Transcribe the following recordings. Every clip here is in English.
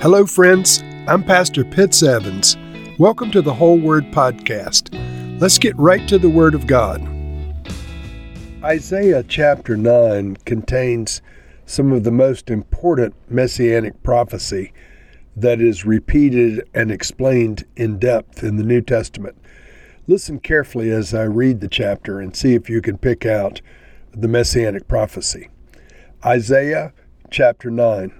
Hello, friends. I'm Pastor Pitts Evans. Welcome to the Whole Word Podcast. Let's get right to the Word of God. Isaiah chapter 9 contains some of the most important messianic prophecy that is repeated and explained in depth in the New Testament. Listen carefully as I read the chapter and see if you can pick out the messianic prophecy. Isaiah chapter 9.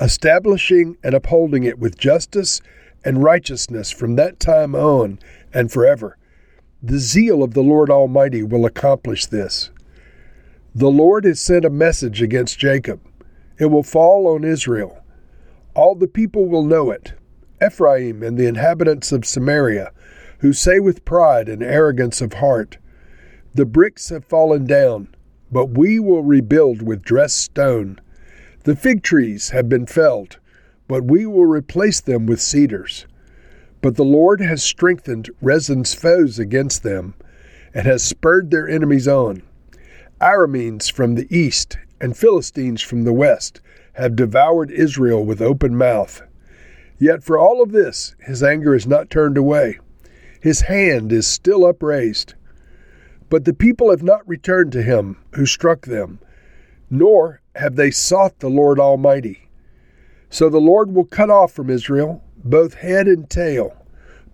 establishing and upholding it with justice and righteousness from that time on and forever. The zeal of the Lord Almighty will accomplish this. The Lord has sent a message against Jacob. It will fall on Israel. All the people will know it. Ephraim and the inhabitants of Samaria, who say with pride and arrogance of heart, The bricks have fallen down, but we will rebuild with dressed stone. The fig trees have been felled, but we will replace them with cedars. But the Lord has strengthened Rezin's foes against them, and has spurred their enemies on. Arameans from the east and Philistines from the west have devoured Israel with open mouth. Yet for all of this, his anger is not turned away. His hand is still upraised. But the people have not returned to him who struck them, nor have they sought the Lord Almighty. So the Lord will cut off from Israel both head and tail,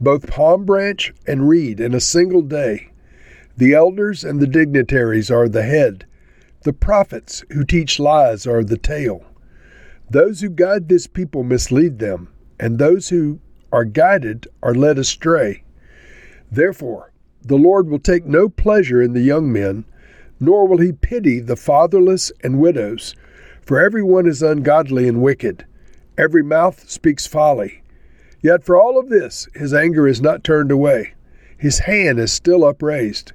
both palm branch and reed in a single day. The elders and the dignitaries are the head, the prophets who teach lies are the tail. Those who guide this people mislead them, and those who are guided are led astray. Therefore, the Lord will take no pleasure in the young men nor will he pity the fatherless and widows. For every one is ungodly and wicked, every mouth speaks folly. Yet for all of this, his anger is not turned away, his hand is still upraised.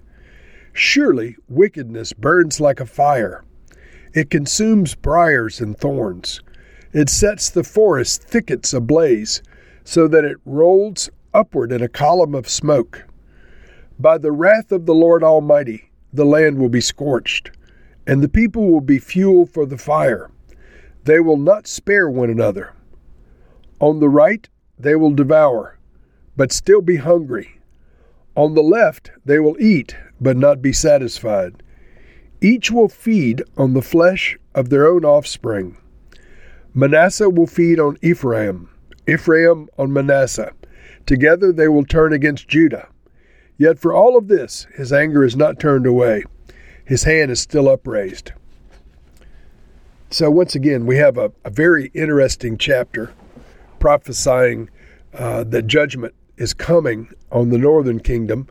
Surely wickedness burns like a fire, it consumes briars and thorns. It sets the forest thickets ablaze, so that it rolls upward in a column of smoke. By the wrath of the Lord Almighty, the land will be scorched, and the people will be fuel for the fire. They will not spare one another. On the right, they will devour, but still be hungry. On the left, they will eat, but not be satisfied. Each will feed on the flesh of their own offspring. Manasseh will feed on Ephraim, Ephraim on Manasseh. Together they will turn against Judah. Yet for all of this, his anger is not turned away. His hand is still upraised. So, once again, we have a, a very interesting chapter prophesying uh, that judgment is coming on the northern kingdom,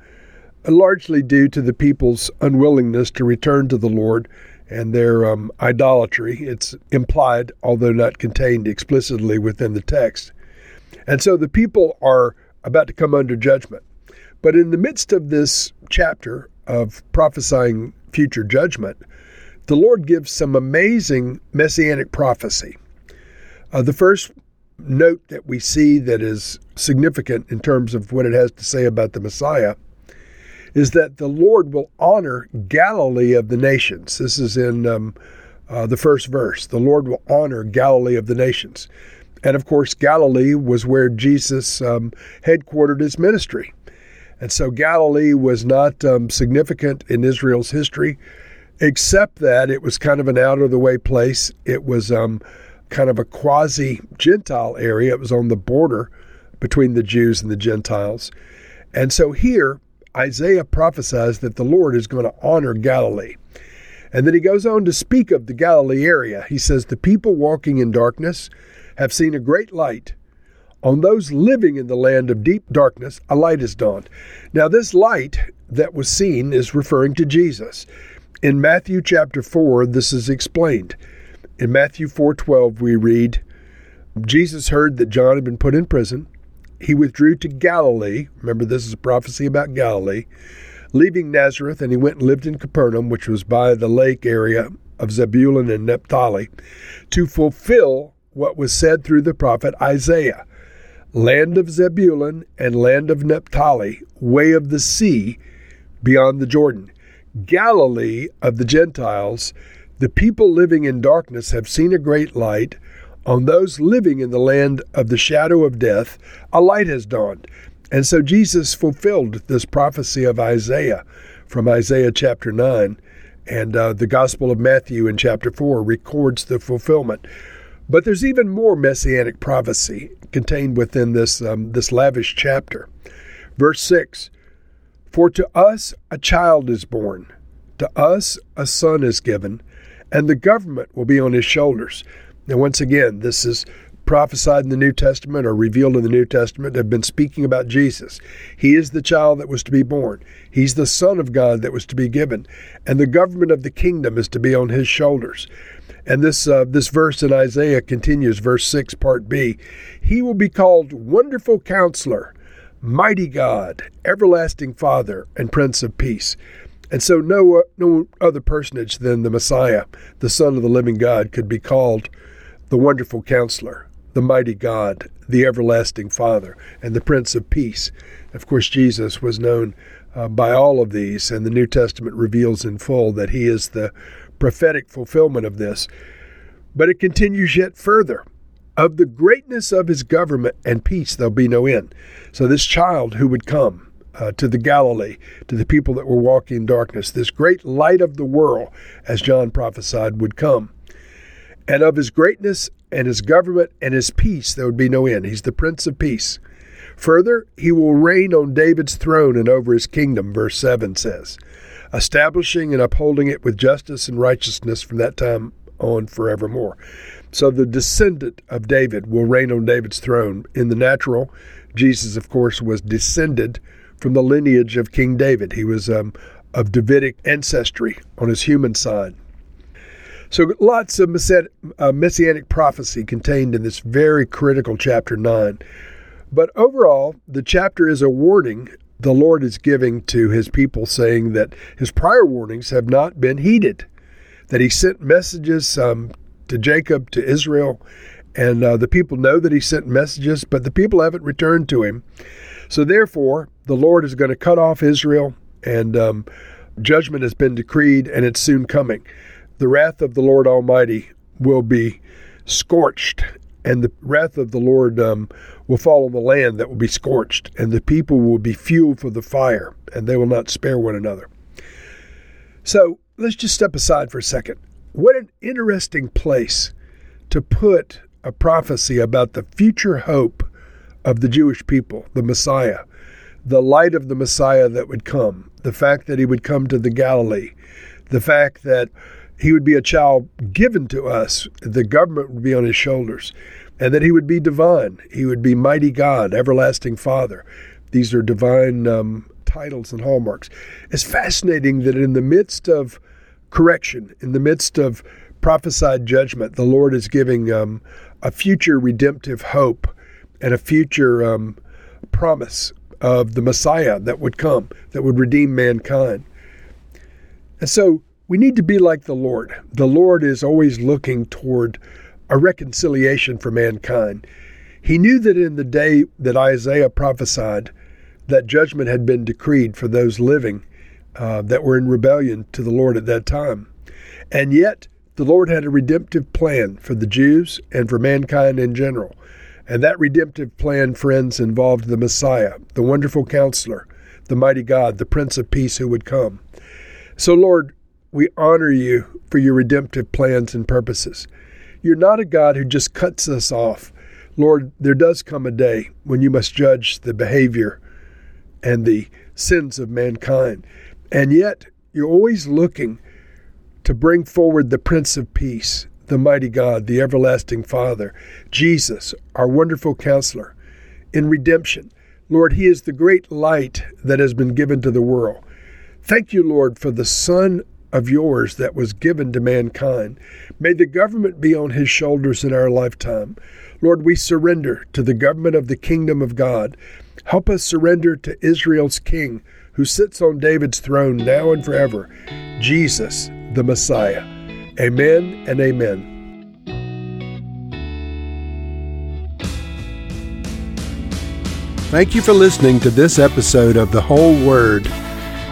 largely due to the people's unwillingness to return to the Lord and their um, idolatry. It's implied, although not contained explicitly within the text. And so the people are about to come under judgment. But in the midst of this chapter of prophesying future judgment, the Lord gives some amazing messianic prophecy. Uh, the first note that we see that is significant in terms of what it has to say about the Messiah is that the Lord will honor Galilee of the nations. This is in um, uh, the first verse. The Lord will honor Galilee of the nations. And of course, Galilee was where Jesus um, headquartered his ministry. And so Galilee was not um, significant in Israel's history, except that it was kind of an out of the way place. It was um, kind of a quasi Gentile area, it was on the border between the Jews and the Gentiles. And so here, Isaiah prophesies that the Lord is going to honor Galilee. And then he goes on to speak of the Galilee area. He says, The people walking in darkness have seen a great light. On those living in the land of deep darkness, a light is dawned. Now, this light that was seen is referring to Jesus. In Matthew chapter 4, this is explained. In Matthew 4:12 we read, Jesus heard that John had been put in prison. He withdrew to Galilee. Remember this is a prophecy about Galilee. Leaving Nazareth and he went and lived in Capernaum, which was by the lake area of Zebulun and Naphtali, to fulfill what was said through the prophet Isaiah land of Zebulun and land of Naphtali, way of the sea beyond the Jordan. Galilee of the Gentiles, the people living in darkness have seen a great light. On those living in the land of the shadow of death, a light has dawned. And so Jesus fulfilled this prophecy of Isaiah from Isaiah chapter 9. And uh, the Gospel of Matthew in chapter 4 records the fulfillment. But there's even more messianic prophecy contained within this, um, this lavish chapter. Verse 6 For to us a child is born, to us a son is given, and the government will be on his shoulders. Now, once again, this is prophesied in the New Testament or revealed in the New Testament have been speaking about Jesus. He is the child that was to be born. He's the Son of God that was to be given. And the government of the kingdom is to be on his shoulders. And this uh, this verse in Isaiah continues, verse six, part B. He will be called Wonderful Counselor, Mighty God, Everlasting Father, and Prince of Peace. And so, no uh, no other personage than the Messiah, the Son of the Living God, could be called the Wonderful Counselor, the Mighty God, the Everlasting Father, and the Prince of Peace. Of course, Jesus was known uh, by all of these, and the New Testament reveals in full that he is the prophetic fulfillment of this. But it continues yet further. Of the greatness of his government and peace, there'll be no end. So, this child who would come uh, to the Galilee, to the people that were walking in darkness, this great light of the world, as John prophesied, would come. And of his greatness and his government and his peace, there would be no end. He's the Prince of Peace. Further, he will reign on David's throne and over his kingdom, verse 7 says establishing and upholding it with justice and righteousness from that time on forevermore. So the descendant of David will reign on David's throne. In the natural, Jesus, of course, was descended from the lineage of King David. He was um, of Davidic ancestry on his human side. So lots of uh, messianic prophecy contained in this very critical chapter 9. But overall, the chapter is a warning the Lord is giving to his people, saying that his prior warnings have not been heeded, that he sent messages um, to Jacob, to Israel, and uh, the people know that he sent messages, but the people haven't returned to him. So therefore, the Lord is going to cut off Israel, and um, judgment has been decreed, and it's soon coming. The wrath of the Lord Almighty will be scorched, and the wrath of the Lord um, will fall on the land that will be scorched, and the people will be fuel for the fire, and they will not spare one another. So let's just step aside for a second. What an interesting place to put a prophecy about the future hope of the Jewish people, the Messiah, the light of the Messiah that would come, the fact that he would come to the Galilee, the fact that he would be a child given to us. The government would be on his shoulders, and that he would be divine. He would be mighty God, everlasting Father. These are divine um, titles and hallmarks. It's fascinating that in the midst of correction, in the midst of prophesied judgment, the Lord is giving um, a future redemptive hope and a future um, promise of the Messiah that would come, that would redeem mankind. And so we need to be like the Lord. The Lord is always looking toward a reconciliation for mankind. He knew that in the day that Isaiah prophesied, that judgment had been decreed for those living uh, that were in rebellion to the Lord at that time. And yet, the Lord had a redemptive plan for the Jews and for mankind in general. And that redemptive plan, friends, involved the Messiah, the wonderful counselor, the mighty God, the Prince of Peace who would come. So, Lord, we honor you for your redemptive plans and purposes. You're not a God who just cuts us off. Lord, there does come a day when you must judge the behavior and the sins of mankind. And yet, you're always looking to bring forward the Prince of Peace, the mighty God, the everlasting Father, Jesus, our wonderful counselor, in redemption. Lord, He is the great light that has been given to the world. Thank you, Lord, for the Son of yours that was given to mankind. May the government be on His shoulders in our lifetime. Lord, we surrender to the government of the kingdom of God. Help us surrender to Israel's King, who sits on David's throne now and forever, Jesus, the Messiah. Amen and amen. Thank you for listening to this episode of The Whole Word.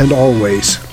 and always.